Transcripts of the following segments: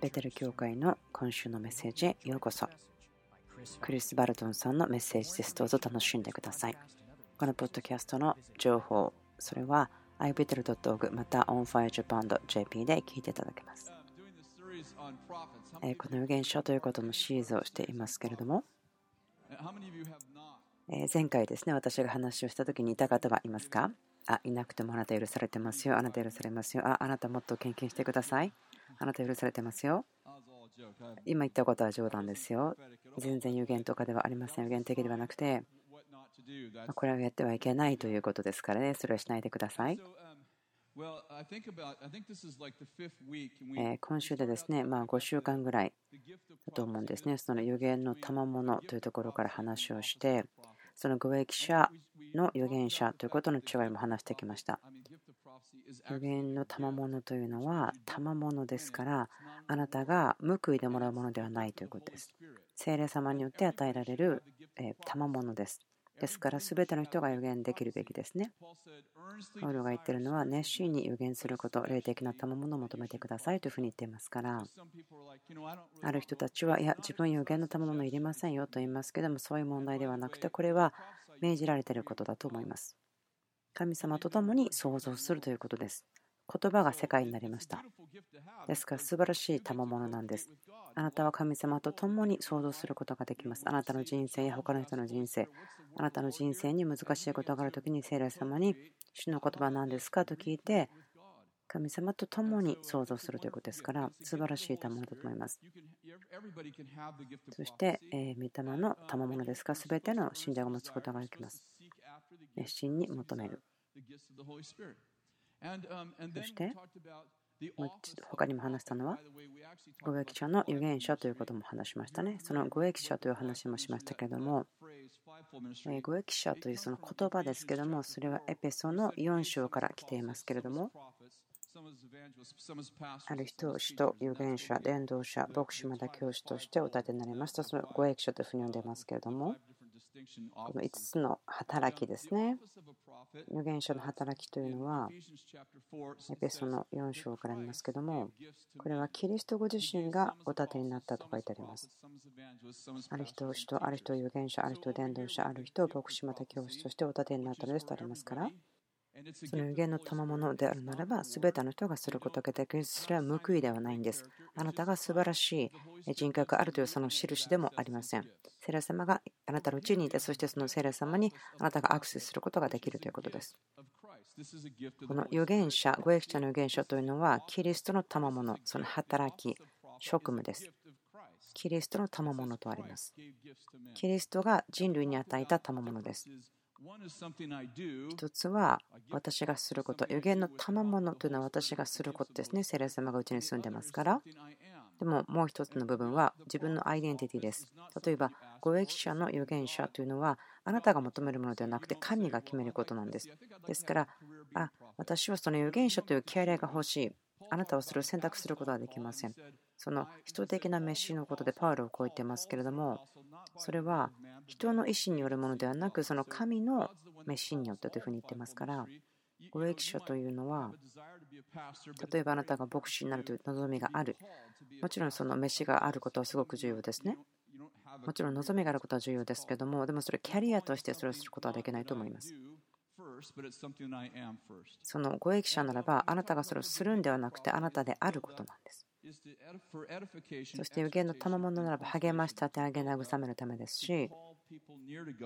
ベテル教会の今週のメッセージへようこそ。クリス・バルトンさんのメッセージです。どうぞ楽しんでください。このポッドキャストの情報、それは ibetel.org また onfirejapan.jp で聞いていただけます。この予言書ということのシーズンをしていますけれども、前回ですね、私が話をした時にいた方はいますか？あ、いなくてもあなた許されてますよ。あなた許されますよ。あ、あなたもっと献金してください。あなた許されてますよ。今言ったことは冗談ですよ。全然有限とかではありません。有限的ではなくて、これをやってはいけないということですからね、それはしないでください。今週でですね、まあ5週間ぐらいだと思うんですね。その予言の賜物というところから話をして、その具益者の預言者ということの違いも話してきました。予言の賜物というのは賜物ですからあなたが報いでもらうものではないということです。聖霊様によって与えられる賜物です。ですから全ての人が予言できるべきですね。パウロが言っているのは熱心に予言すること、霊的な賜物を求めてくださいというふうに言っていますから、ある人たちは、いや、自分予言の賜物いりませんよと言いますけども、そういう問題ではなくて、これは命じられていることだと思います。神様と共に創造するということです。言葉が世界になりました。ですから素晴らしい賜物なんです。あなたは神様と共に創造することができます。あなたの人生や他の人の人生、あなたの人生に難しいことがあるときに聖霊様に主の言葉なんですか？と聞いて神様と共に創造するということですから素晴らしい賜物だと思います。そして、えー、御霊の賜物ですが全ての信者が持つことができます。熱心に求める。そして他にも話したのは、語益者の預言者ということも話しましたね。その語益者という話もしましたけれども、語益者というその言葉ですけども、それはエペソの4章から来ていますけれども、ある人を使徒、預言者、伝道者、牧師また教師としてお立てになりますと、その語益者というふうに呼んでいますけれども、この5つの働きですね。預言者の働きというのは、エペソの4章から見ますけども、これはキリストご自身がお立てになったと書いてあります。ある人を使徒、ある人を預言者、ある人を伝道者、ある人を牧師また教師としてお立てになったのですとありますから、その予言の賜物であるならば、すべての人がすることができる。それは報いではないんです。あなたが素晴らしい人格があるというその印でもありません。聖霊様があなたのうちにいて、そしてその聖霊様にあなたがアクセスすることができるということです。この預言者、ご益者の預言者というのは、キリストの賜物、その働き、職務です。キリストの賜物とあります。キリストが人類に与えた賜物です。一つは私がすること、予言の賜物というのは私がすることですね。聖霊様がうちに住んでますから。でももう一つの部分は自分のアイデンティティです。例えば、ご益者の預言者というのはあなたが求めるものではなくて神が決めることなんです。ですから、あ私はその預言者というキャリアが欲しい。あなたはそれを選択することはできません。その人的な飯のことでパウロをこう言ってますけれども、それは人の意思によるものではなく、その神の飯によってというふうに言ってますから、ご益者というのは、例えばあなたが牧師になるという望みがある。もちろんその飯があることはすごく重要ですね。もちろん望みがあることは重要ですけども、でもそれキャリアとしてそれをすることはできないと思います。そのご益者ならば、あなたがそれをするんではなくて、あなたであることなんです。そして予言の賜物ならば励まし立て上げ慰めるためですし、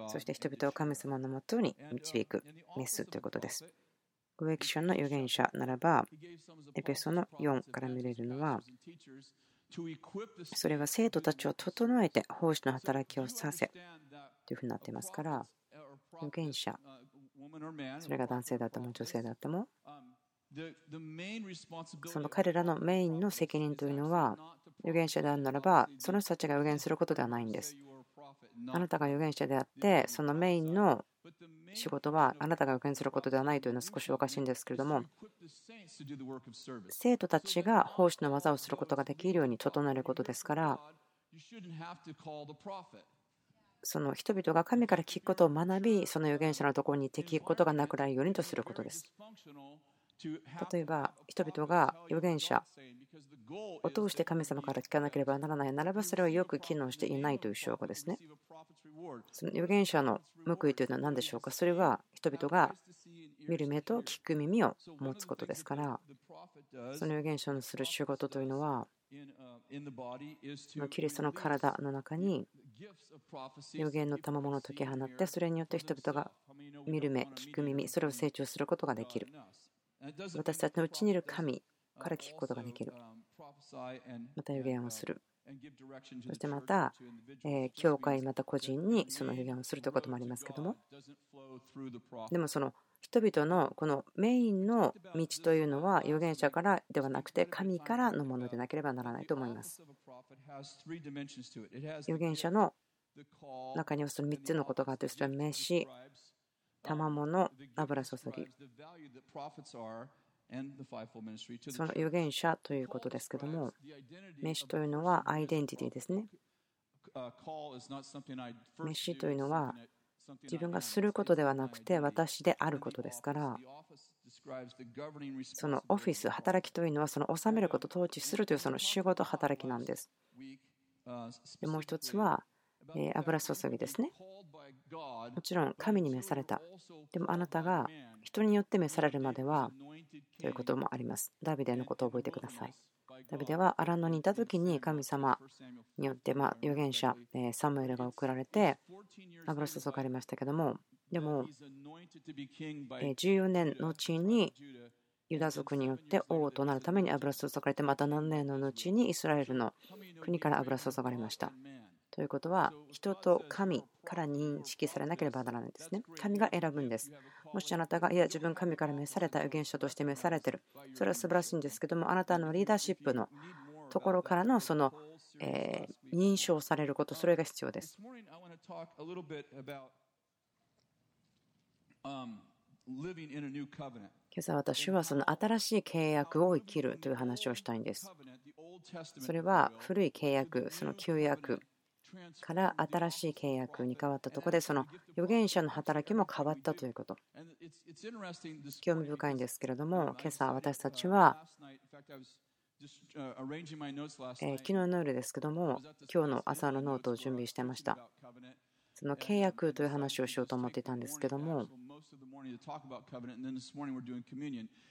そして人々を神様のもとに導く、メスということです。ご益者の預言者ならば、エペソの4から見れるのは、それは生徒たちを整えて奉仕の働きをさせというふうになっていますから、預言者、それが男性だっても女性だっても、その彼らのメインの責任というのは、預言者であるならば、その人たちが預言することではないんです。あなたが預言者であって、そのメインの仕事はあなたが預言することではないというのは少しおかしいんですけれども、生徒たちが奉仕の技をすることができるように整えることですから、その人々が神から聞くことを学び、その預言者のところに行って聞くことがなくないようにとすることです。例えば人々が預言者を通して神様から聞かなければならないならばそれはよく機能していないという証拠ですね。その預言者の報いというのは何でしょうか？それは人々が見る目と聞く耳を持つことですから。その預言者のする仕事というのはキリストの体の中に予言の賜物を解き放ってそれによって人々が見る目聞く耳それを成長することができる。私たちのうちにいる神から聞くことができる。また予言をする。そしてまた、え教会また個人にその予言をするということもありますけども。でもその人々のこのメインの道というのは預言者からではなくて神からのものでなければならないと思います。預言者の中にはその3つのことがあってそれは飯、賜物、油注ぎ。その預言者ということですけども、飯というのはアイデンティティですね。飯というのは自分がすることではなくて私であることですからそのオフィス働きというのはその治めること統治するというその仕事働きなんですでもう一つは油注ぎですね。もちろん神に召された。でもあなたが人によって召されるまではということもあります。ダビデのことを覚えてください。ダビデはアラノにいた時に神様によってま預言者サムエルが送られて油注がれましたけどもでも14年の後にユダ族によって王となるために油注がれてまた何年の後にイスラエルの国から油注がれました。ということは人と神から認識されなければならないんですね。神が選ぶんです。もしあなたがいや自分神から召された預言者として召されている。それは素晴らしいんですけどもあなたのリーダーシップのところからのその、え認証されることそれが必要です。今朝私はその新しい契約を生きるという話をしたいんです。それは古い契約その旧約から新しい契約に変わったところでその預言者の働きも変わったということ。興味深いんですけれども今朝私たちはえ昨日の夜ですけども今日の朝のノートを準備してました。その契約という話をしようと思っていたんですけども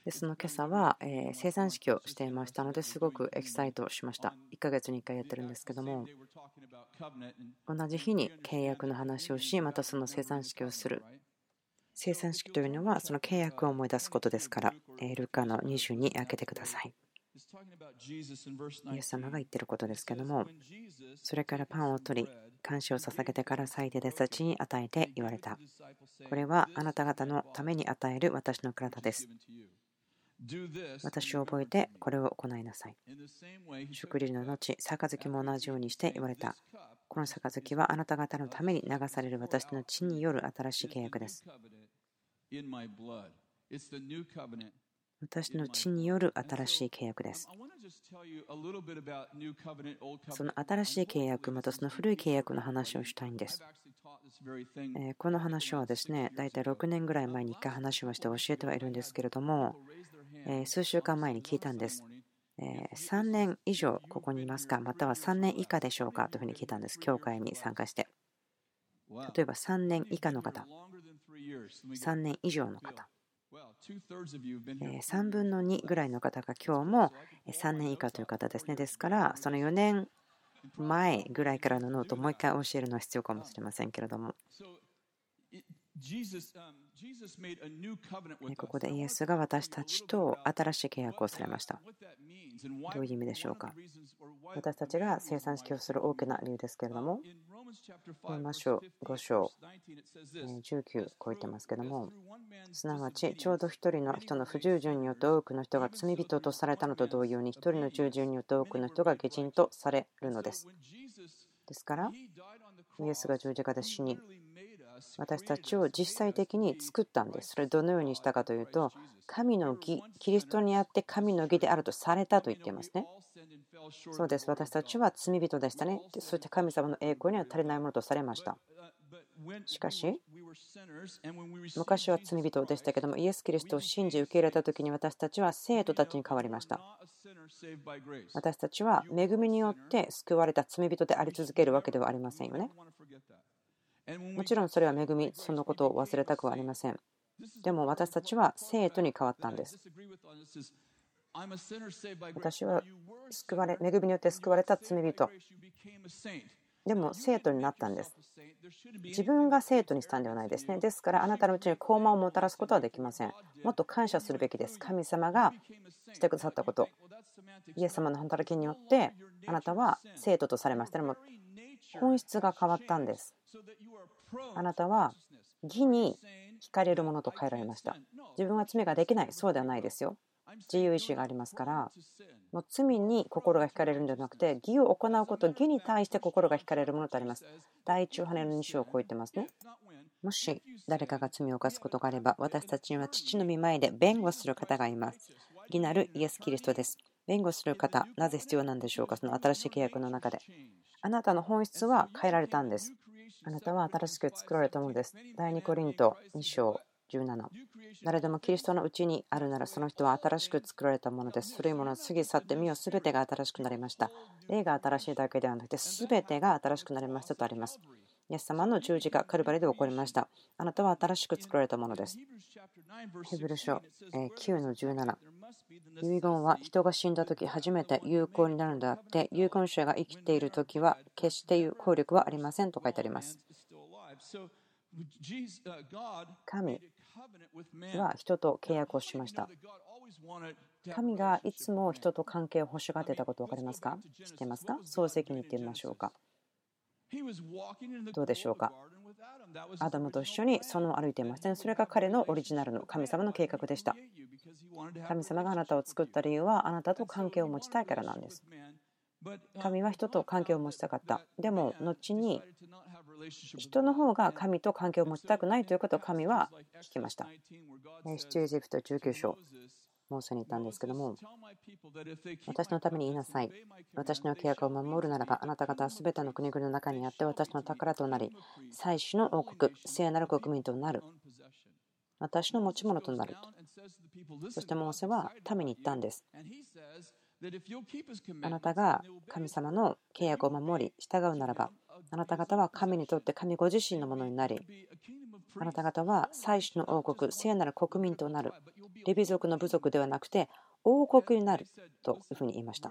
でその今朝は、え生産式をしていましたのですごくエキサイトしました。1ヶ月に1回やってるんですけども同じ日に契約の話をしまたその生産式をする。生産式というのはその契約を思い出すことですからルカの20に開けてください。イエス様が言ってることですけどもそれからパンを取り感謝を捧げてから咲いて弟子たちに与えて言われた。これはあなた方のために与える私の体です。私を覚えてこれを行いなさい。食事の後、杯も同じようにして言われた。この杯はあなた方のために流される私の血による新しい契約です。私の血による新しい契約です。その新しい契約、またその古い契約の話をしたいんです。この話はですね、大体6年ぐらい前に1回話をして教えてはいるんですけれども、数週間前に聞いたんです。3年以上ここにいますか、または3年以下でしょうかというふうに聞いたんです、教会に参加して。例えば3年以下の方、3年以上の方。3分の2ぐらいの方が今日も3年以下という方ですね。ですから、その4年前ぐらいからのノートをもう一回教えるのは必要かもしれませんけれども。ここでイエスが私たちと新しい契約をされました。どういう意味でしょうか？私たちが生産式をする大きな理由ですけれども、マ書5章19こう言ってますけども、すなわちちょうど1人の人の不従順によって多くの人が罪人とされたのと同様に、1人の従順によって多くの人が下人とされるのです。ですから、イエスが十字架で死に、私たちを実際的に作ったんです。それどのようにしたかというと、神の義、キリストにあって神の義であるとされたと言っていますね。そうです。私たちは罪人でしたね。そして神様の栄光には足りないものとされました。しかし、昔は罪人でしたけども、イエス・キリストを信じ受け入れた時に私たちは生徒たちに変わりました。私たちは恵みによって救われた罪人であり続けるわけではありませんよね。もちろんそれは恵み、そのことを忘れたくはありません。でも私たちは生徒に変わったんです。私は救われ恵みによって救われた罪人。でも生徒になったんです。自分が生徒にしたんではないですね。ですからあなたのうちに高慢をもたらすことはできません。もっと感謝するべきです。神様がしてくださったこと。イエス様の働きによってあなたは生徒とされました。でも本質が変わったんです。あなたは義に惹かれるものと変えられました。自分は罪ができない。そうではないですよ。自由意志がありますから。もう罪に心が惹かれるんじゃなくて義を行うこと義に対して心が惹かれるものとあります。第一ヨハネの2章を超えてますね。もし誰かが罪を犯すことがあれば私たちには父の御前で弁護する方がいます。義なるイエス・キリストです。弁護する方なぜ必要なんでしょうか？その新しい契約の中で。あなたの本質は変えられたんですあなたは新しく作られたものです第2コリント2章17誰でもキリストのうちにあるならその人は新しく作られたものです。古いものを過ぎ去って身を全てが新しくなりました。霊が新しいだけではなくて全てが新しくなりましたとあります。イエス様の十字架、カルバリで起こりました。あなたは新しく作られたものです。ヘブル書9の17。遺言は人が死んだ時初めて有効になるのであって遺言者が生きている時は決して有効力はありませんと書いてあります。神は人と契約をしました。神がいつも人と関係を欲しがっていたこと分かりますか？知ってますか？漱石に行ってみましょうか。どうでしょうか？アダムと一緒にその歩いていましたね。それが彼のオリジナルの神様の計画でした。神様があなたを作った理由はあなたと関係を持ちたいからなんです。神は人と関係を持ちたかった。でも、後に人の方が神と関係を持ちたくないということを神は聞きました。出エジプト19章、モーセに言ったんですけども、私のために言いなさい。私の契約を守るならば、あなた方は全ての国々の中にあって私の宝となり、祭司の王国、聖なる国民となる。私の持ち物となると。そしてモーセは民に言ったんです。あなたが神様の契約を守り従うならばあなた方は神にとって神ご自身のものになりあなた方は祭司の王国聖なる国民となるレビ族の部族ではなくて王国になるというふうに言いました。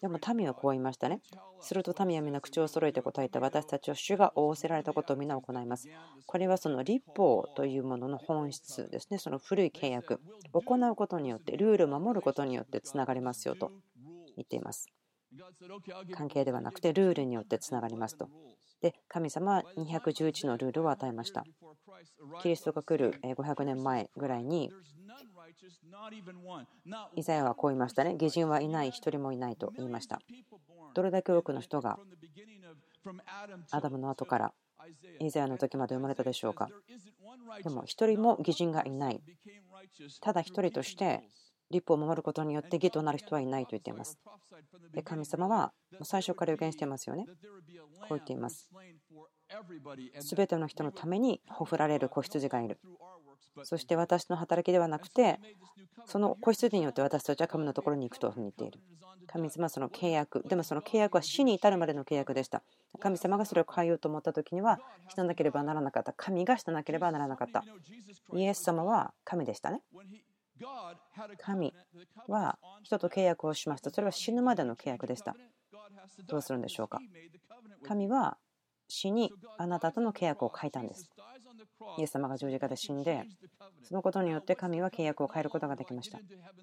でも民はこう言いましたね。すると民は皆口を揃えて答えた私たちは主が仰せられたことを皆行います。これはその立法というものの本質ですね。その古い契約。行うことによって、ルールを守ることによってつながりますよと言っています。関係ではなくてルールによってつながりますと。で、神様は211のルールを与えました。キリストが来る500年前ぐらいに、イザヤはこう言いましたね。義人はいない、一人もいないと言いました。どれだけ多くの人がアダムの後からイザヤの時まで生まれたでしょうか。でも一人も義人がいない。ただ一人として立法を守ることによって義となる人はいないと言っています。で神様は最初から予言していますよね。こう言っています。すべての人のためにほふられる子羊がいる。そして私の働きではなくて、その子羊によって私たちは神のところに行くというふうに言っている。神様はその契約、でもその契約は死に至るまでの契約でした。神様がそれを変えようと思った時には、死ななければならなかった。神が死ななければならなかった。イエス様は神でしたね。神は人と契約をしました。それは死ぬまでの契約でした。どうするんでしょうか？神は死にあなたとの契約を書いたんです。イエス様が十字架で死んで、そのことによって神は契約を変えることができました。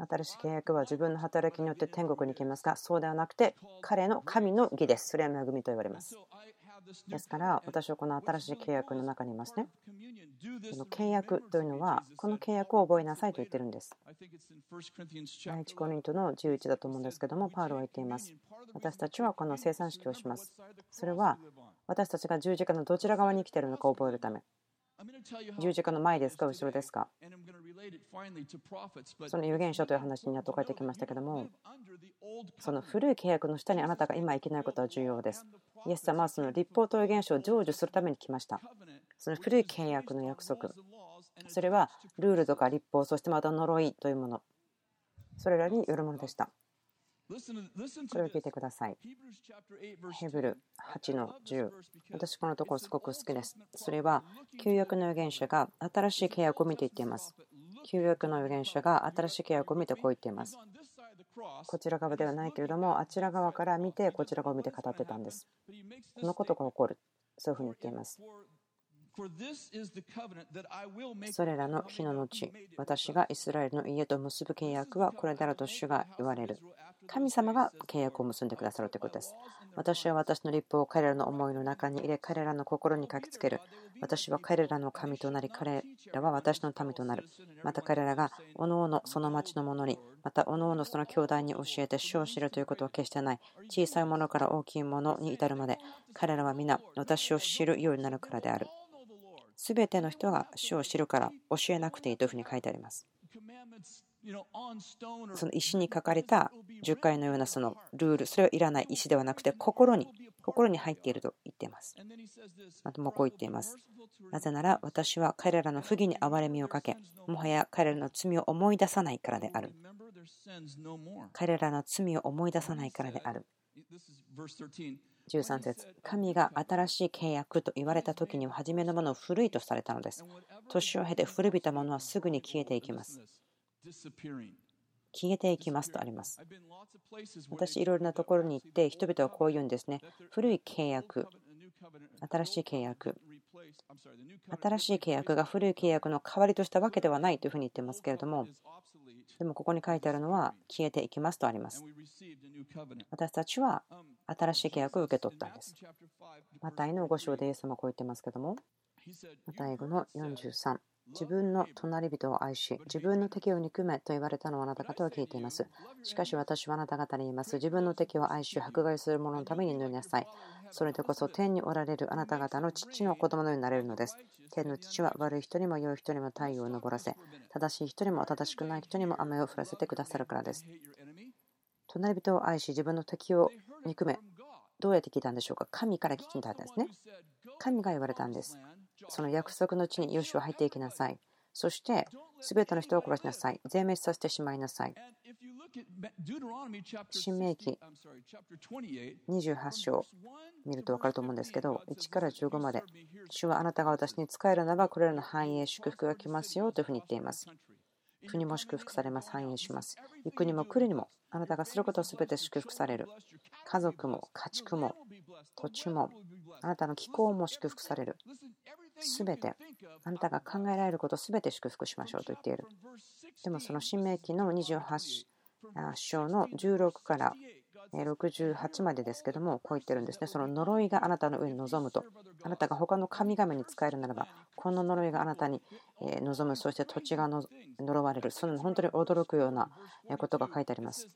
新しい契約は自分の働きによって天国に行きますが、そうではなくて、彼の神の義です。それは恵みと言われます。ですから私はこの新しい契約の中にいますね。この契約というのはこの契約を覚えなさいと言ってるんです。第1コリントの11だと思うんですけどもパウロは言っています。私たちはこの生産式をします。それは私たちが十字架のどちら側に来ているのかを覚えるため。十字架の前ですか、後ろですか？その預言者という話にやっと書いてきましたけども、その古い契約の下にあなたが今生きないことは重要です。イエス様はその立法と預言者を成就するために来ました。その古い契約の約束、それはルールとか立法、そしてまた呪いというもの、それらによるものでした。それを聞いてください。ヘブル8の10。私このところすごく好きです。それは旧約の預言者が新しい契約を見ていっています。旧約の預言者が新しい契約を見てこう言っています。こちら側ではないけれども、あちら側から見て、こちら側を見て語ってたんです。このことが起こる。そういうふうに言っています。それらの日の後、私がイスラエルの家と結ぶ契約はこれだろうと主が言われる。神様が契約を結んでくださるということです。私は私の立法を彼らの思いの中に入れ、彼らの心に書きつける。私は彼らの神となり、彼らは私の民となる。また彼らが、おのおのその町の者に、またおのおのその兄弟に教えて主を知るということは決してない。小さいものから大きいものに至るまで、彼らは皆私を知るようになるからである。すべての人が主を知るから教えなくていいというふうに書いてあります。その石に書かれた10回のようなそのルール、それはいらない石ではなくて心に、心に入っていると言っています。またもうこう言っています。なぜなら私は彼らの不義に憐れみをかけ、もはや彼らの罪を思い出さないからである。彼らの罪を思い出さないからである。13節神が新しい契約と言われた時には初めのものを古いとされたのです。年を経て古びたものはすぐに消えていきます。消えていきますとあります。私、いろいろなところに行って、人々はこう言うんですね。古い契約、新しい契約、新しい契約が古い契約の代わりとしたわけではないというふうに言ってますけれども、でもここに書いてあるのは消えていきますとあります。私たちは新しい契約を受け取ったんです。マタイの5章でイエス様はこう言ってますけども、マタイ5の43。自分の隣人を愛し、自分の敵を憎めと言われたのはあなた方は聞いています。しかし私はあなた方に言います。自分の敵を愛し、迫害する者のために祈りなさい。それでこそ天におられるあなた方の父の子供のようになれるのです。天の父は悪い人にも良い人にも太陽を昇らせ、正しい人にも正しくない人にも雨を降らせてくださるからです。隣人を愛し、自分の敵を憎め。どうやって聞いたんでしょうか神から聞いたんですね。神が言われたんです。その約束の地にヨシュは入っていきなさい。そして、すべての人を殺しなさい。全滅させてしまいなさい。新明記28章見ると分かると思うんですけど、1から15まで、主はあなたが私に使えるならば、これらの繁栄、祝福が来ますよというふうに言っています。国も祝福されます。繁栄します。行くにも来るにも、あなたがすることをすべて祝福される。家族も家畜も土地も、あなたの気候も祝福される。すべて、あなたが考えられることすべて祝福しましょうと言っている。でもその新明記の28章の16から68までですけども、こう言ってるんですね。その呪いがあなたの上に望むと。あなたが他の神々に仕えるならば、この呪いがあなたに望む、そして土地が呪われる。その本当に驚くようなことが書いてあります。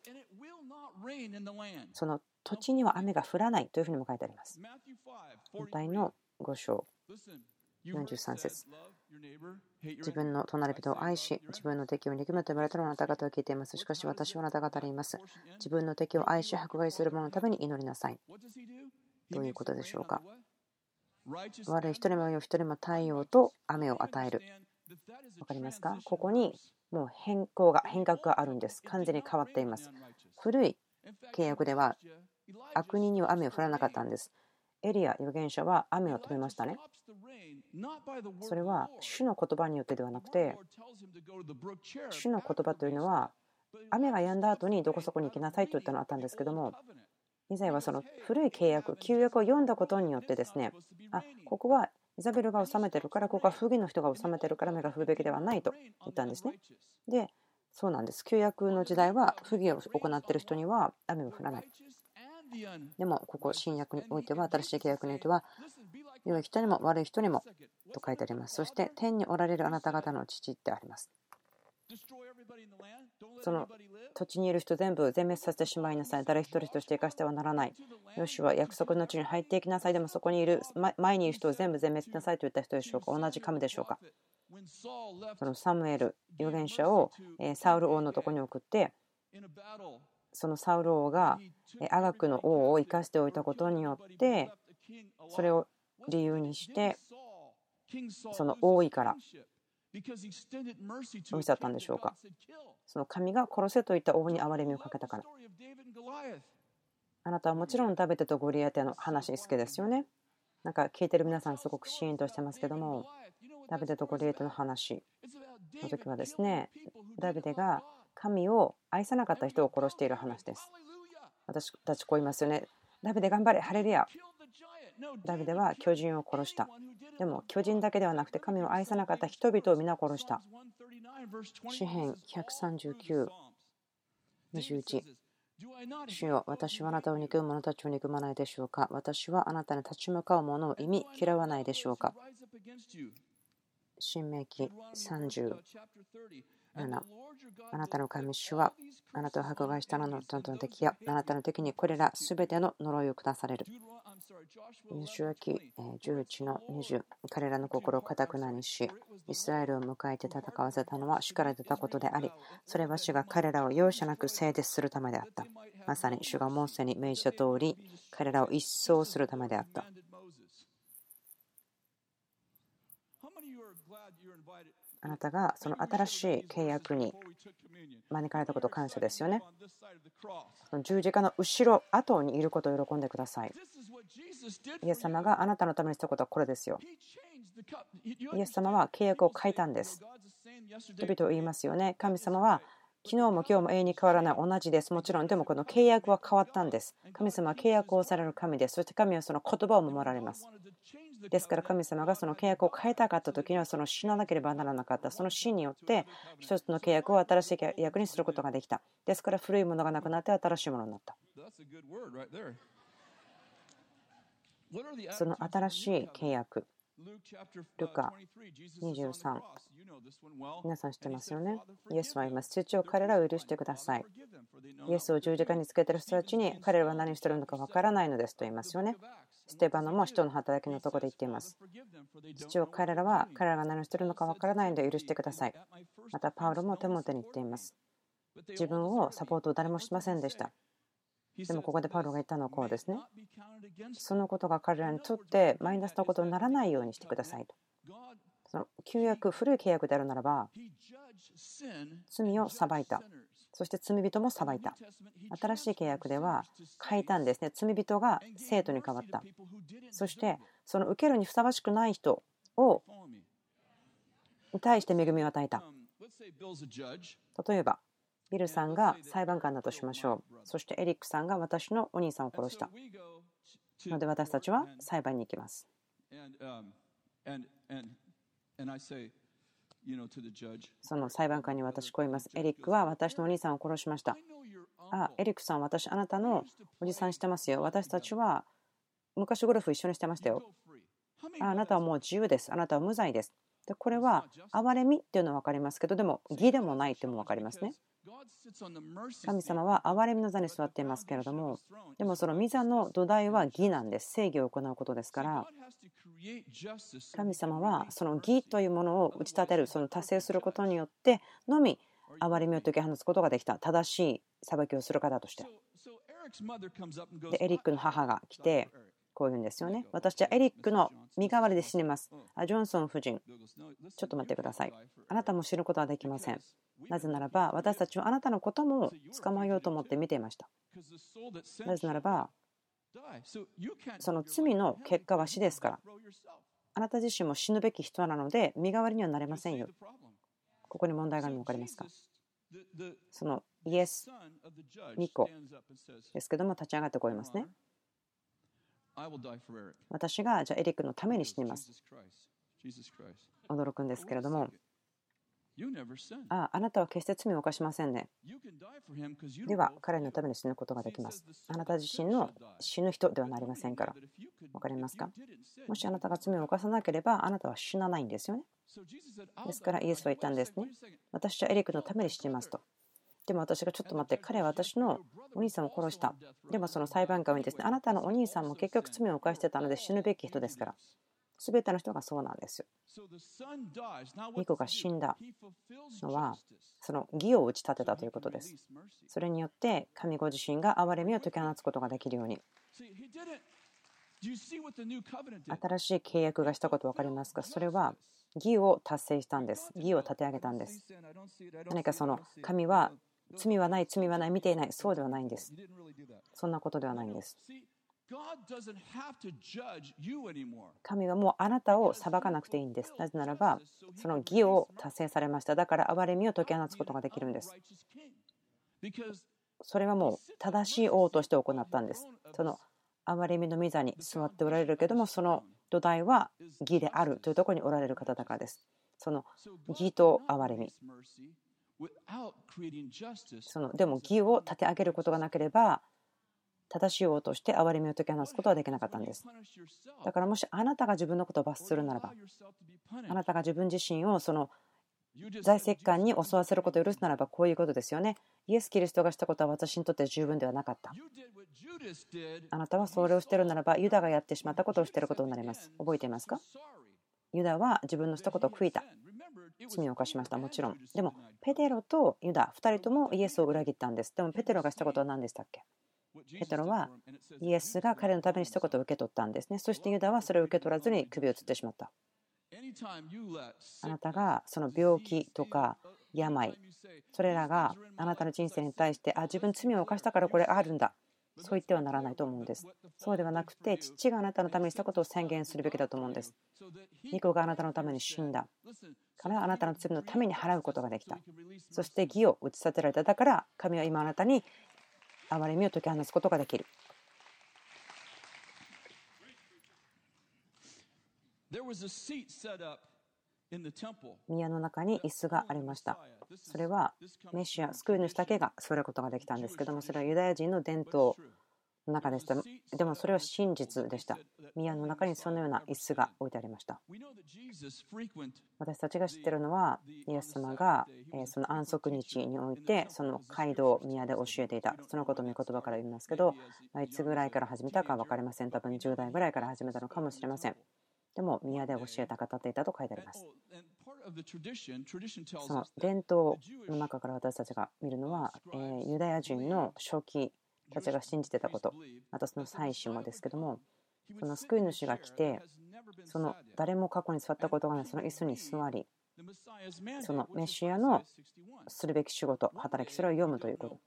その土地には雨が降らないというふうにも書いてあります。反対の5章43節自分の隣人を愛し、自分の敵を憎むと言われたのはあなた方は聞いています。しかし私はあなた方に言います。自分の敵を愛し、迫害する者のために祈りなさい。どういうことでしょうか？悪い人にも良い人にも太陽と雨を与える。分かりますか？ここにもう変更が、変革があるんです。完全に変わっています。古い契約では悪人には雨を降らなかったんです。エリア預言者は雨を止めましたね。それは主の言葉によってではなくて、主の言葉というのは、雨が止んだ後にどこそこに行きなさいと言ったのがあったんですけども、以前はその古い契約、旧約を読んだことによってですね、あここはイザベルが治めてるから、ここは不義の人が治めてるから目が降るべきではないと言ったんですね。で、そうなんです。旧約の時代は不義を行っている人には雨も降らない。でも、ここ、新約においては、新しい契約においては、良い人にも悪い人にもと書いてあります。そして、天におられるあなた方の父ってあります。その土地にいる人全部全滅させてしまいなさい。誰一人として生かしてはならない。よしは約束の地に入っていきなさい。でもそこにいる前にいる人を全部全滅なさいと言った人でしょうか。同じ神でしょうか。そのサムエル、預言者をサウル王のところに送って、そのサウル王がアガクの王を生かしておいたことによって、それを理由にして、その王位から追い去ったんでしょうか。その神が殺せと言った王に憐れみをかけたから。あなたはもちろんダビデとゴリアテの話好きですよね。なんか聞いてる皆さんすごくシーンとしてますけども、ダビデとゴリエテの話の時はですね、ダビデが神を愛さなかった人を殺している話です。私たちこう言いますよね。ダビデ頑張れ、ハレルヤ。ダビデは巨人を殺した。でも巨人だけではなくて神を愛さなかった人々を皆殺した。詩編139、21。主よ私はあなたを憎む者たちを憎まないでしょうか私はあなたに立ち向かう者を意味嫌わないでしょうか新明記30 7あなたの神主はあなたを迫害したののの敵やあなたの敵にこれらすべての呪いを下される。主は記11の20彼らの心をかたくなにしイスラエルを迎えて戦わせたのは主から出たことでありそれは主が彼らを容赦なく制絶するためであったまさに主がモーセに命じた通り彼らを一掃するためであったあなたがその新しい契約に招かれたことを感謝ですよね。その十字架の後ろ、後にいることを喜んでください。イエス様があなたのためにしたことはこれですよ。イエス様は契約を変えたんです。人々を言いますよね。神様は昨日も今日も永遠に変わらない同じです。もちろん、でもこの契約は変わったんです。神様は契約をされる神です。そして神はその言葉を守られます。ですから神様がその契約を変えたかった時にはその死ななければならなかった。その死によって一つの契約を新しい契約にすることができた。ですから古いものがなくなって新しいものになった。その新しい契約。ルカ23皆さん知ってますよねイエスは言います父を彼らを許してくださいイエスを十字架につけている人たちに彼らは何しているのかわからないのですと言いますよね。ステバノも人の働きのところで言っています。父を彼らは彼らが何をしているのかわからないので許してください。またパウロも手元に言っています。自分をサポートを誰もしませんでしたでもここでパウロが言ったのはこうですね。そのことが彼らにとってマイナスなことにならないようにしてくださいと。その旧約、古い契約であるならば、罪を裁いた。そして罪人も裁いた。新しい契約では変えたんですね。罪人が生徒に変わった。そしてその受けるにふさわしくない人をに対して恵みを与えた。例えば、ビルさんが裁判官だとしましょう。そしてエリックさんが私のお兄さんを殺した。ので私たちは裁判に行きます。その裁判官に私こう言います。エリックは私のお兄さんを殺しました。あ、エリックさん、私あなたのおじさんしてますよ。私たちは昔ゴルフ一緒にしてましたよ。ああなたはもう自由です。あなたは無罪です。でこれは憐れみっていうのは分かりますけどでも義でもないっていうのも分かりますね。神様は憐れみの座に座っていますけれどもでもその御座の土台は義なんです。正義を行うことですから神様はその義というものを打ち立てるその達成することによってのみ憐れみを解き放つことができた正しい裁きをする方として。でエリックの母が来てこういうんですよね。私はエリックの身代わりで死にます。あジョンソン夫人、ちょっと待ってください。あなたも知ることはできません。なぜならば、私たちはあなたのことも捕まえようと思って見ていました。なぜならば、その罪の結果は死ですから。あなた自身も死ぬべき人なので、身代わりにはなれませんよ。ここに問題があるの分かりますか？そのイエス2個ですけども立ち上がってこいますね。私がじゃあエリックのために死にます。驚くんですけれども、ああ、あなたは決して罪を犯しませんね。では、彼のために死ぬことができます。あなた自身の死ぬ人ではなりませんから。分かりますか？もしあなたが罪を犯さなければ、あなたは死なないんですよね。ですから、イエスは言ったんですね。私はエリックのために死にますと。でも私がちょっと待って、彼は私のお兄さんを殺した。でもその裁判官にですね、あなたのお兄さんも結局罪を犯してたので死ぬべき人ですから。全ての人がそうなんですよ。巫女が死んだのは、その義を打ち立てたということです。それによって神ご自身が憐れみを解き放つことができるように。新しい契約がしたこと分かりますか？それは義を達成したんです。義を立て上げたんです。何かその神は罪はない、罪はない、見ていない、そうではないんです。そんなことではないんです。神はもうあなたを裁かなくていいんです。なぜならば、その義を達成されました。だから憐れみを解き放つことができるんです。それはもう正しい王として行ったんです。その憐れみの御座に座っておられるけども、その土台は義であるというところにおられる方だからです。その義と憐れみ。そのでも義を立て上げることがなければ正しい王として憐れみを解き放つことはできなかったんです。だからもしあなたが自分のことを罰するならば、あなたが自分自身をその財石官に襲わせることを許すならばこういうことですよね。イエス・キリストがしたことは私にとって十分ではなかった。あなたはそれをしてるならばユダがやってしまったことをしてることになります。覚えていますか？ユダは自分のしたことを悔いた。罪を犯しました。もちろん。でも、ペテロとユダ、2人ともイエスを裏切ったんです。でも、ペテロがしたことは何でしたっけ？ペトロはイエスが彼のためにしたことを受け取ったんですね。そしてユダはそれを受け取らずに首をつってしまった。あなたがその病気とか病、それらがあなたの人生に対して、あ、自分罪を犯したからこれあるんだ。そう言ってはならないと思うんです。そうではなくて、父があなたのためにしたことを宣言するべきだと思うんです。ニコがあなたのために死んだ。からあなたの罪のために払うことができた。そして義を打ち立てられた。だから神は今あなたに憐れみを解き放つことができる。宮の中に椅子がありました。それはメシア、救い主だけが座ることができたんですけども、それはユダヤ人の伝統の中でした。でもそれは真実でした。宮の中にそのような椅子が置いてありました。私たちが知っているのは、イエス様がその安息日において、その街道、宮で教えていた。そのことを見言葉から言いますけど、いつぐらいから始めたか分かりません。多分10代ぐらいから始めたのかもしれません。でも、宮で教えた方っていたと書いてあります。その伝統の中から私たちが見るのは、ユダヤ人の初期たちが信じてたこと、あとその祭司もですけども、その救い主が来て、その誰も過去に座ったことがないその椅子に座り、そのメシアのするべき仕事、働き、それを読むということ。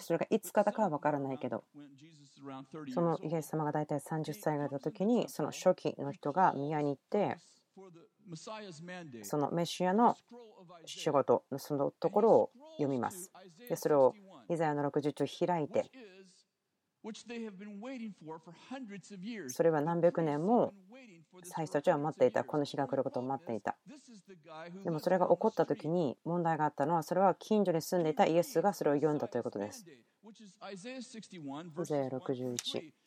それがいつかだかは分からないけど、そのイエス様が大体30歳ぐらいだ時に、その初期の人が宮に行って、そのメシアの仕事のそのところを読みます。でそれをイザヤの60章開いて、それは何百年も最初たちは待っていた。この日が来ることを待っていた。でもそれが起こった時に問題があったのは、それは近所に住んでいたイエスがそれを読んだということです。イザヤ61、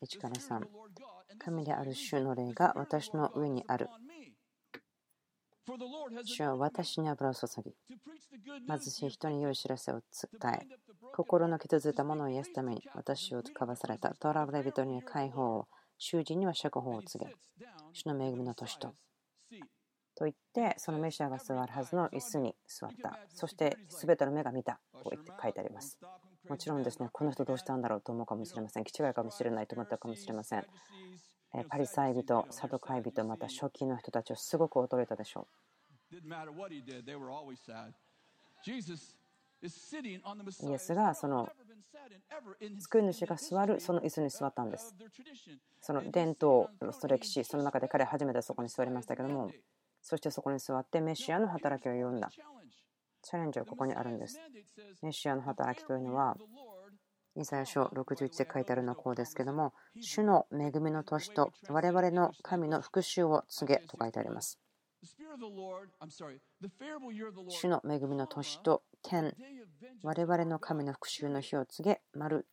1から3。神である主の霊が私の上にある。主は私に油を注ぎ、貧しい人に良い知らせを伝え、心の傷ついたものを癒すために私をかわされた。トラブル人には解放を、囚人には釈放を告げ、主の恵みの年と。と言って、そのメシアが座るはずの椅子に座った。そして、すべての目が見たと言って書いてあります。もちろんですね、この人どうしたんだろうと思うかもしれません。気違いかもしれないと思ったかもしれません。パリサイ人、サドカイ人、また初期の人たちをすごく驚いたでしょう。イエスがその救い主が座るその椅子に座ったんです。その伝統の歴史、その中で彼初めてそこに座りましたけども、そしてそこに座ってメシアの働きを読んだ。チャレンジはここにあるんです。メシアの働きというのは、イザヤ書61で書いてあるのはこうですけども、主の恵みの年と我々の神の復讐を告げと書いてあります。主の恵みの年と天、我々の神の復讐の日を告げ、丸。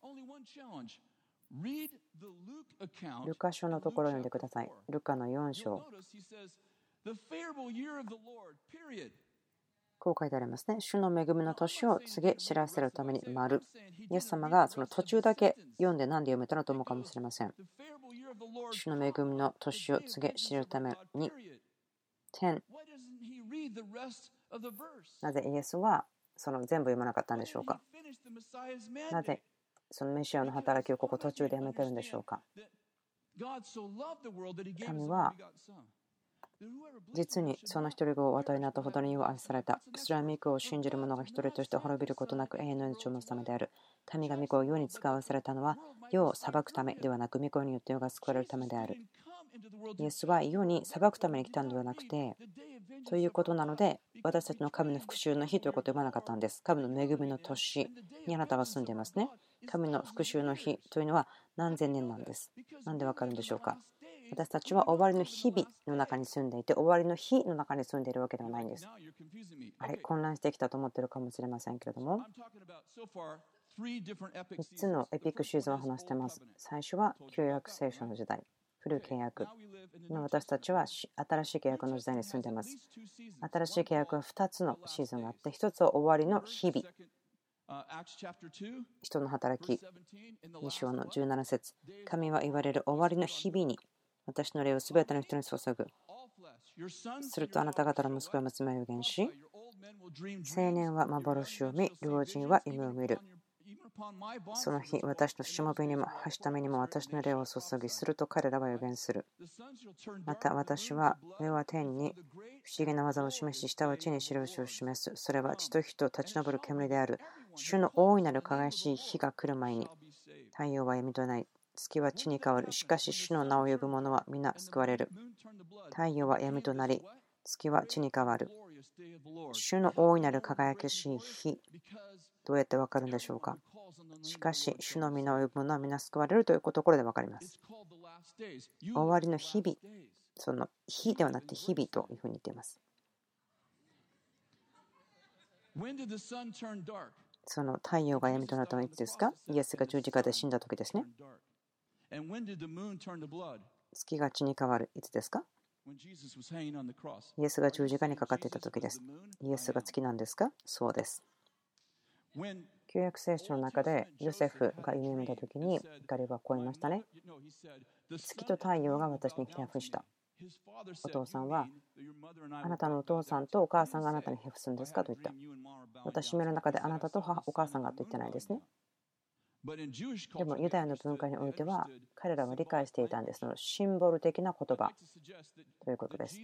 ルカ書のところを読んでください。ルカの4章。こう書いてありますね。主の恵みの年を告げ知らせるために丸。イエス様がその途中だけ読んで何で読めたのと思うかもしれません。主の恵みの年を告げ知るために点。なぜイエスはその全部読まなかったんでしょうか？なぜそのメシアの働きをここ途中でやめてるんでしょうか？神は実にその一人子をお与えになったほどに愛された。それは御子を信じる者が一人として滅びることなく永遠の命を持つためである。神が御子を世に使わされたのは世を裁くためではなく御子によって世が救われるためである。イエスは世に裁くために来たのではなくて、ということなので、私たちの神の復讐の日ということを言わなかったんです。神の恵みの年にあなたが住んでいますね。神の復讐の日というのは何千年なんです。なんでわかるんでしょうか？私たちは終わりの日々の中に住んでいて終わりの日の中に住んでいるわけではないんです。あれ混乱してきたと思っているかもしれませんけれども3つのエピックシーズンを話しています。最初は旧約聖書の時代。古い契約。今私たちは新しい契約の時代に住んでいます。新しい契約は2つのシーズンがあって、1つは終わりの日々。人の働き、2章の17節神は言われる終わりの日々に私の霊をすべての人に注ぐ。するとあなた方の息子や娘は予言し、青年は幻を見、老人は夢を見る。その日、私のしもべにも、はしためにも私の霊を注ぎ、すると彼らは予言する。また私は、上は天に不思議な技を示し、下は地に印を示す。それは地と火と立ち上る煙である。主の大いなる輝しい日が来る前に、太陽は闇とない。月は地に変わる。しかし、主の名を呼ぶ者は皆救われる。太陽は闇となり、月は地に変わる。主の大いなる輝きしい日。どうやってわかるんでしょうかしかし、主の皆を呼ぶ者は皆救われるというところで分かります。終わりの日々、その日ではなくて日々というふうに言っています。その太陽が闇となったのはいつですか？イエスが十字架で死んだ時ですね。月が血に変わる。いつですか？イエスが十字架にかかっていた時です。イエスが月なんですか？そうです。旧約聖書の中でヨセフが夢を見た時に彼はこう言いましたね。月と太陽が私にヘフした。お父さんは、あなたのお父さんとお母さんがあなたにヘフするんですか？と言った。私の中であなたと母お母さんがと言ってないですね。でもユダヤの文化においては彼らは理解していたんです。そのシンボル的な言葉ということです。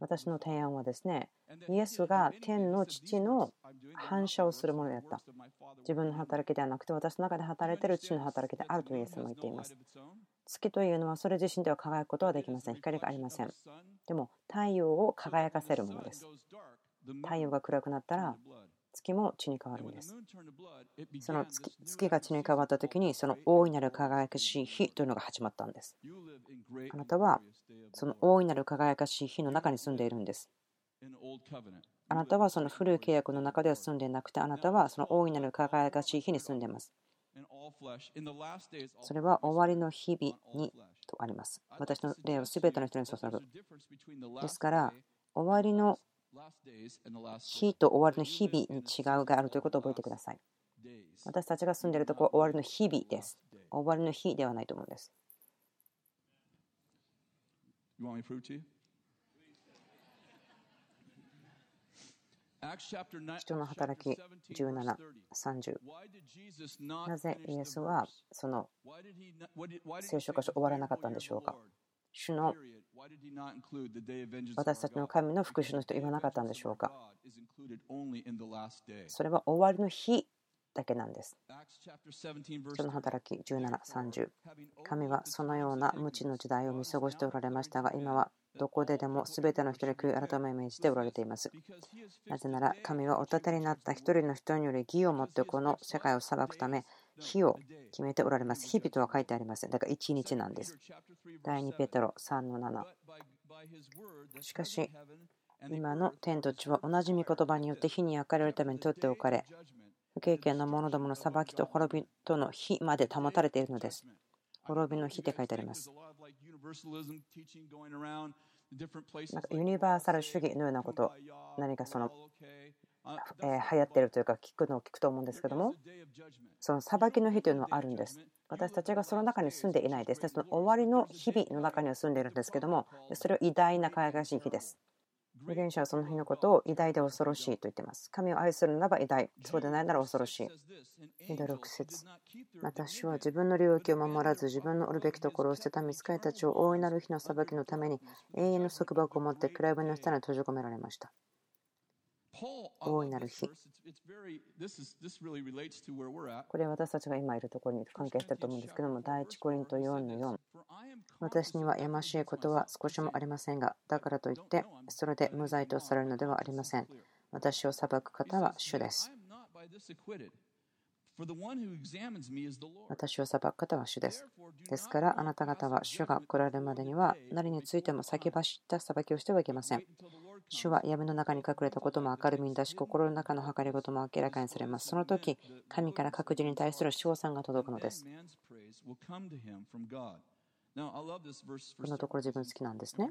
私の提案はですね、イエスが天の父の反射をするものであった。自分の働きではなくて私の中で働いている父の働きであるとイエスも言っています。月というのはそれ自身では輝くことはできません。光がありません。でも太陽を輝かせるものです。太陽が暗くなったら月も血に変わるんです。その月月が血に変わった時にその大いなる輝かしい日というのが始まったんです。あなたはその大いなる輝かしい日の中に住んでいるんです。あなたはその古い契約の中では住んでいなくてあなたはその大いなる輝かしい日に住んでいます。それは終わりの日々にとあります。私の霊をすべての人に注ぐ。ですから終わりの日と終わりの日々に違うがあるということを覚えてください。私たちが住んでいるところは終わりの日々です。終わりの日ではないと思うんです。人の働き17、30なぜイエスはその聖書箇所終わらなかったんでしょうか主の私たちの神の復讐の人言わなかったんでしょうか？それは終わりの日だけなんです。人の働き17、30神はそのような無知の時代を見過ごしておられましたが今はどこででも全ての人に悔い改めを命じておられています。なぜなら神はお立てになった一人の人により義を持ってこの世界を裁くため日を決めておられます。日々とは書いてありません。だから1日なんです。第2ペテロ3の7。しかし今の天と地は同じ御言葉によって火に焼かれるために取っておかれ不経験の者どもの裁きと滅びとの火まで保たれているのです滅びの火って書いてありますなんかユニバーサル主義のようなこと何かそのえー、流行ってるというか聞くのを聞くと思うんですけどもその裁きの日というのはあるんです。私たちがその中に住んでいないですね。その終わりの日々の中には住んでいるんですけどもそれを偉大な輝かしい日です。預言者はその日のことを偉大で恐ろしいと言っています。神を愛するならば偉大。そうでないなら恐ろしい。2度6節。私は自分の領域を守らず自分のおるべきところを捨てた見つかりたちを大いなる日の裁きのために永遠の束縛を持って暗闇の下に閉じ込められました。大いなる日。これは私たちが今いるところに関係していると思うんですけども、第一コリント4の4。私にはやましいことは少しもありませんが、だからといって、それで無罪とされるのではありません。私を裁く方は主です。私を裁く方は主です。ですから、あなた方は主が来られるまでには、何についても先走った裁きをしてはいけません。主は闇の中に隠れたことも明るみに出し、心の中の計りごとも明らかにされます。その時、神から各自に対する称賛が届くのです。このところ自分好きなんですね。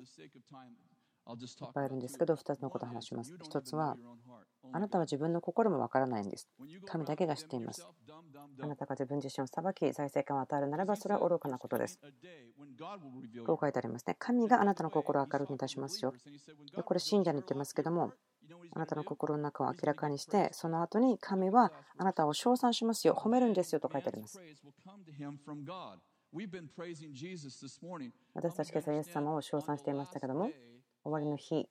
いっぱいあるんですけど、2つのことを話します。1つは、あなたは自分の心もわからないんです。神だけが知っています。あなたが自分自身を裁き、財政感を与えるならば、それは愚かなことです。こう書いてありますね。神があなたの心を明るくに出しますよ。でこれ、信者に言ってますけども、あなたの心の中を明らかにして、その後に神はあなたを称賛しますよ、褒めるんですよと書いてあります。私たち今朝イエス様を称賛していましたけども、終わりの日、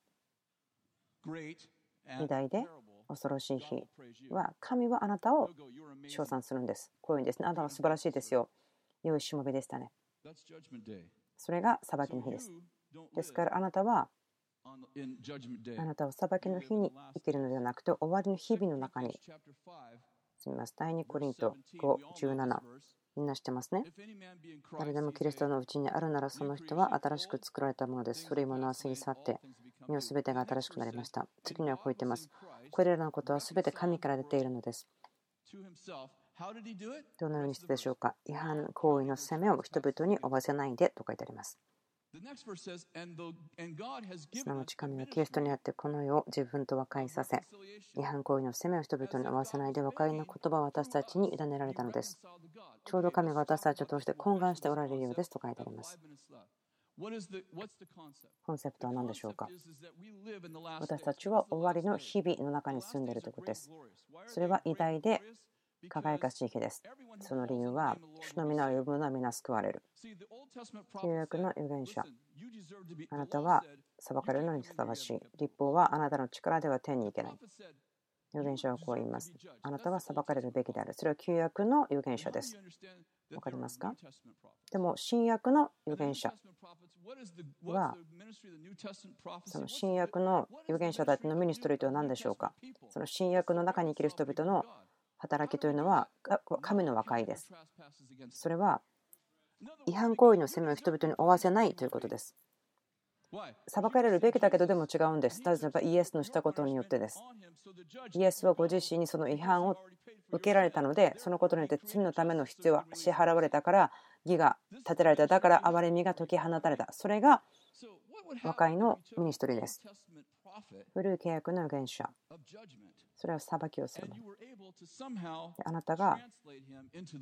偉大で恐ろしい日は、神はあなたを称賛するんです。こういうんですね。あなたは素晴らしいですよ。良いしもべでしたね。それが裁きの日です。ですからあなたはあなたは裁きの日に生きるのではなくて終わりの日々の中にすみます。第2コリント5、17みんな知ってますね。誰でもキリストのうちにあるならその人は新しく作られたものです。古いものは過ぎ去って、身をすべてが新しくなりました。次にはこう言っています。これらのことはすべて神から出ているのです。どのようにしてでしょうか？違反行為の責めを人々に負わせないでと書いてあります。すなわち神はキリストにあってこの世を自分と和解させ、違反行為の責めを人々に負わせないで和解の言葉を私たちに委ねられたのです。ちょうど神が私たちを通して懇願しておられるようですと書いてあります。コンセプトは何でしょうか？私たちは終わりの日々の中に住んでいるということです。それは偉大で輝かしい日です。その理由は、主の皆を呼ぶのは皆救われる。旧約の預言者、あなたは裁かれるのにふさわしい。立法はあなたの力では天に行けない。預言者はこう言います。あなたは裁かれるべきである。それは旧約の預言者です。わかりますかでも、新約の預言者は、その新約の預言者たちのミニストリーとは何でしょうかその新約の中に生きる人々の働きというのは神の和解です。それは違反行為の責めを人々に負わせないということです。裁かれるべきだけどでも違うんです。例えばイエスのしたことによってです。イエスはご自身にその違反を受けられたので、そのことによって罪のための必要は支払われたから、義が立てられた。だから憐れみが解き放たれた。それが和解のミニストリーです。古い契約の原者。それは裁きをするもの。あなたが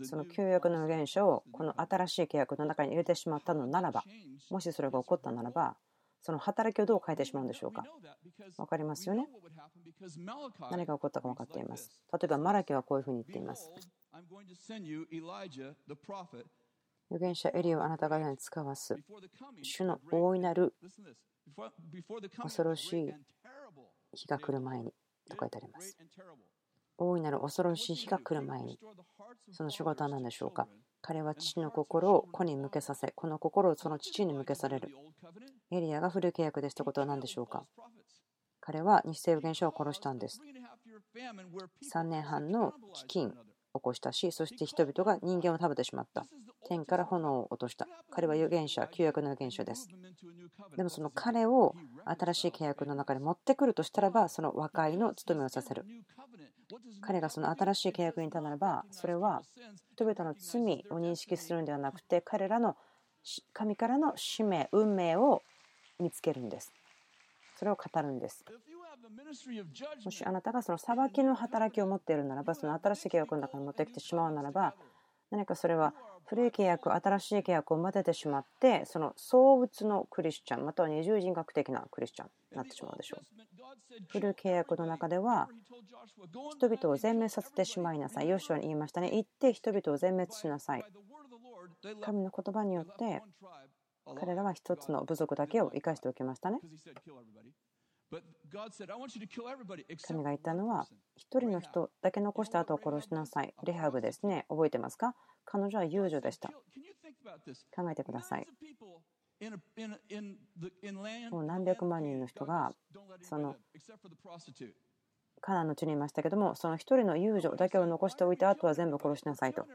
その旧約の預言者をこの新しい契約の中に入れてしまったのならば、もしそれが起こったならば、その働きをどう変えてしまうんでしょうか？分かりますよね？何が起こったか分かっています。例えば、マラキはこういうふうに言っています。預言者エリをあなた方に使わす。主の大いなる恐ろしい日が来る前に。と書いてあります。大いなる恐ろしい日が来る前に、その仕事は何でしょうか？彼は父の心を子に向けさせ、この心をその父に向けされる。エリアが古い契約ですということは何でしょうか？彼は日清預言者を殺したんです。3年半の飢饉を起こしたし、そして人々が人間を食べてしまった。天から炎を落とした。彼は預言者、旧約の預言者です。でもその彼を新しい契約の中に持ってくるとしたらば、その和解の務めをさせる。彼がその新しい契約にいたならば、それは人々の罪を認識するんではなくて、彼らの神からの使命、運命を見つけるんです。それを語るんです。もしあなたがその裁きの働きを持っているならば、その新しい契約の中に持ってきてしまうならば、何かそれは古い契約、新しい契約を混ぜてしまって、その創物のクリスチャン、または二重人格的なクリスチャンになってしまうでしょう。古い契約の中では、人々を全滅させてしまいなさい。ヨシュアに言いましたね。行って人々を全滅しなさい。神の言葉によって彼らは一つの部族だけを生かしておきましたね。神が言ったのは、一人の人だけ残した後を殺しなさい。レハブですね。覚えてますか？彼女は遊女でした。考えてください。もう何百万人の人が、その、カナンの地にいましたけども、その一人の遊女だけを残しておいて、あとは全部殺しなさいと。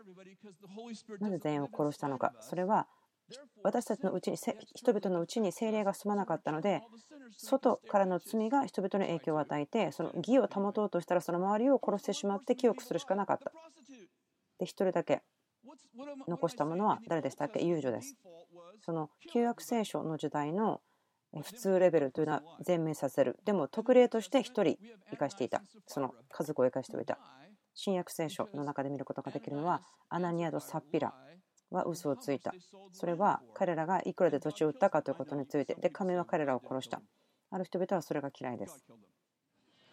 なぜ全員を殺したのか？それは私たちのうちに人々のうちに精霊が住まなかったので外からの罪が人々に影響を与えてその義を保とうとしたらその周りを殺してしまって清くするしかなかったで1人だけ残したものは誰でしたっけ？遊女です。その旧約聖書の時代の普通レベルというのは全滅させる。でも特例として1人生かしていた。その家族を生かしておいた。新約聖書の中で見ることができるのはアナニアド・サッピラは嘘をついた。それは彼らがいくらで土地を売ったかということについて、で、神は彼らを殺した。ある人々はそれが嫌いです。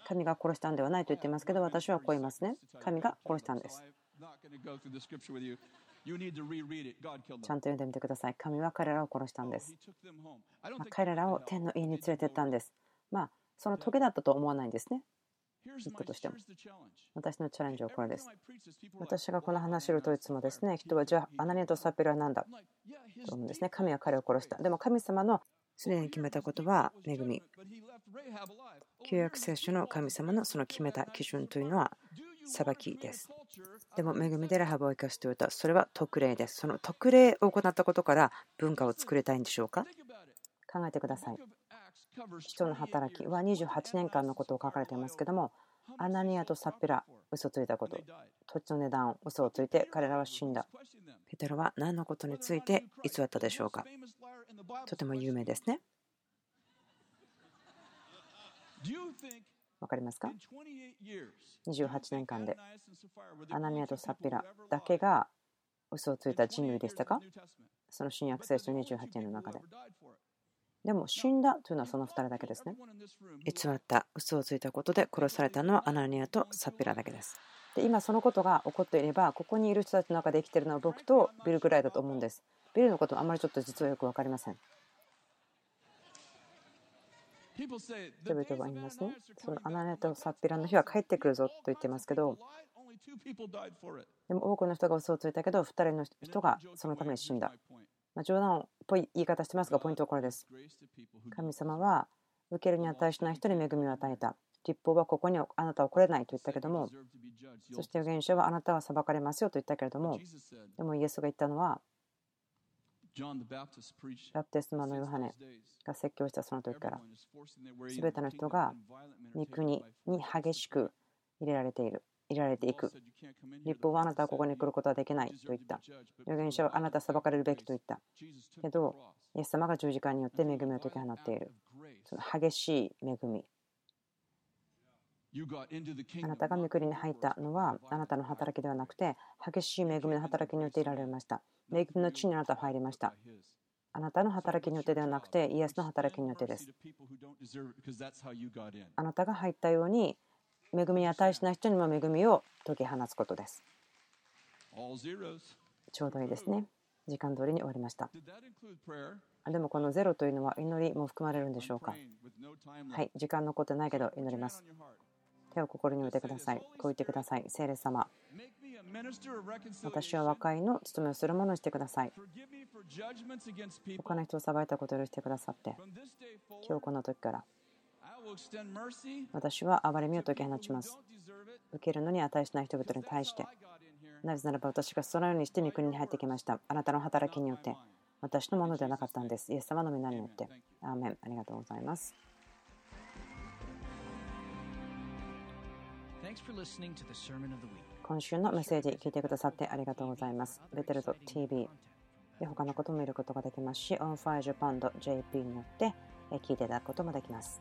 神が殺したんではないと言っていますけど、私はこう言いますね。神が殺したんです。ちゃんと読んでみてください。神は彼らを殺したんです。まあ、彼らを天の家に連れてったんです。まあ、その時だったと思わないんですね。一個としても。私のチャレンジはこれです。私がこの話をといつもですね、人はじゃあ、アナニアとサペルは何だ？と思うんですね。神は彼を殺した。でも神様のすでに決めたことは恵み。旧約聖書の神様のその決めた基準というのは裁きです。でも恵みでラハブを生かしておいた。それは特例です。その特例を行ったことから文化を作りたいんでしょうか？考えてください。人の働きは28年間のことを書かれていますけどもアナニアとサッピラ嘘ついたこと土地の値段を嘘をついて彼らは死んだ。ペテロは何のことについて偽ったでしょうか。とても有名ですね。わかりますか？28年間でアナニアとサッピラだけが嘘をついた人類でしたか？その新約聖書28年の中で。でも死んだというのはその2人だけですね。偽った、嘘をついたことで殺されたのはアナニアとサピラだけです。で今そのことが起こっていれば、ここにいる人たちの中で生きているのは僕とビルぐらいだと思うんです。ビルのこともあまりちょっと実はよく分かりません。人々は言いますね。そのアナニアとサピラの日は帰ってくるぞと言ってますけど、でも多くの人が嘘をついたけど、2人の人がそのために死んだ。まあ、冗談っぽい言い方してますが、ポイントはこれです。神様は受けるに値しない人に恵みを与えた。立法はここにあなたは来れないと言ったけども、そして預言者はあなたは裁かれますよと言ったけれども、でもイエスが言ったのは、バプテスマのヨハネが説教したその時から、すべての人が御国に激しく入れられている。入れられていく。立法はあなたはここに来ることはできないと言った。預言者はあなたは裁かれるべきと言った。けど、イエス様が十字架によって恵みを解き放っている。その激しい恵み。あなたが御国に入ったのはあなたの働きではなくて激しい恵みの働きによっていられました。恵みの地にあなたは入りました。あなたの働きによってではなくてイエスの働きによってです。あなたが入ったように恵みに値しない人にも恵みを解き放つことです。ちょうどいいですね。時間通りに終わりました。でもこのゼロというのは祈りも含まれるんでしょうか？はい、時間残ってないけど祈ります。手を心に置いてください。こう言ってください。聖霊様。私は和解の務めをするものにしてください。他の人を裁いたことを許してくださって、今日この時から私は憐れみを解き放ちます。受けるのに値しない人々に対して、なぜならば私がそのようにして御国に入ってきました。あなたの働きによって私のものではなかったんです。イエス様の皆によって。アーメン。ありがとうございます。今週のメッセージ聞いてくださってありがとうございます。ベテルト TV で他のことも見ることができますし、OnFireJapan.jp によって聞いていただくこともできます。